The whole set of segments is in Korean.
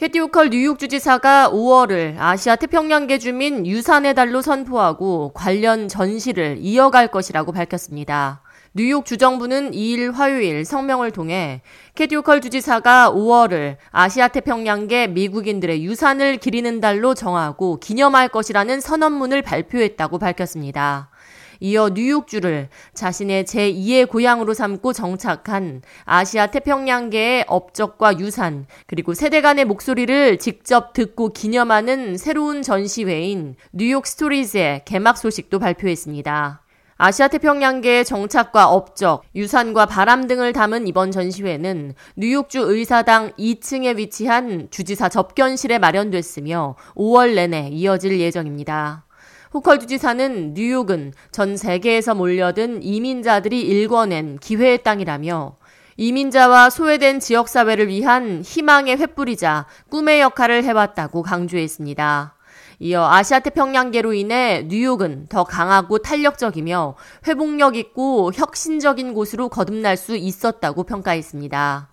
캐시 후컬 뉴욕 주지사가 5월을 아시아 태평양계 주민 유산의 달로 선포하고 관련 전시를 이어갈 것이라고 밝혔습니다. 뉴욕 주정부는 2일 화요일 성명을 통해 캐시 후컬 주지사가 5월을 아시아 태평양계 미국인들의 유산을 기리는 달로 정하고 기념할 것이라는 선언문을 발표했다고 밝혔습니다. 이어 뉴욕주를 자신의 제2의 고향으로 삼고 정착한 아시아 태평양계의 업적과 유산, 그리고 세대 간의 목소리를 직접 듣고 기념하는 새로운 전시회인 뉴욕 스토리즈의 개막 소식도 발표했습니다. 아시아 태평양계의 정착과 업적, 유산과 바람 등을 담은 이번 전시회는 뉴욕주 의사당 2층에 위치한 주지사 접견실에 마련됐으며 5월 내내 이어질 예정입니다. 후컬 주지사는 뉴욕은 전 세계에서 몰려든 이민자들이 일궈낸 기회의 땅이라며 이민자와 소외된 지역사회를 위한 희망의 횃불이자 꿈의 역할을 해왔다고 강조했습니다. 이어 아시아 태평양계로 인해 뉴욕은 더 강하고 탄력적이며 회복력 있고 혁신적인 곳으로 거듭날 수 있었다고 평가했습니다.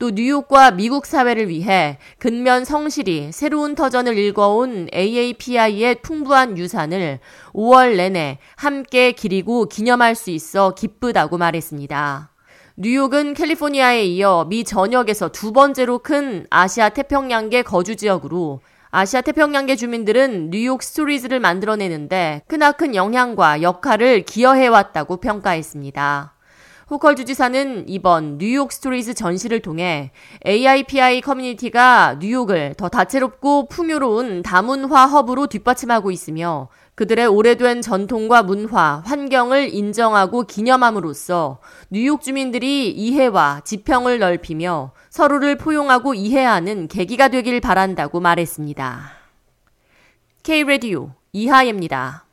또 뉴욕과 미국 사회를 위해 근면 성실히 새로운 터전을 일궈온 AAPI의 풍부한 유산을 5월 내내 함께 기리고 기념할 수 있어 기쁘다고 말했습니다. 뉴욕은 캘리포니아에 이어 미 전역에서 두 번째로 큰 아시아 태평양계 거주 지역으로 아시아 태평양계 주민들은 뉴욕 스토리즈를 만들어내는데 크나큰 영향과 역할을 기여해왔다고 평가했습니다. 후컬 주지사는 이번 뉴욕 스토리즈 전시를 통해 AAPI 커뮤니티가 뉴욕을 더 다채롭고 풍요로운 다문화 허브로 뒷받침하고 있으며 그들의 오래된 전통과 문화, 환경을 인정하고 기념함으로써 뉴욕 주민들이 이해와 지평을 넓히며 서로를 포용하고 이해하는 계기가 되길 바란다고 말했습니다. K-Radio 이하예입니다.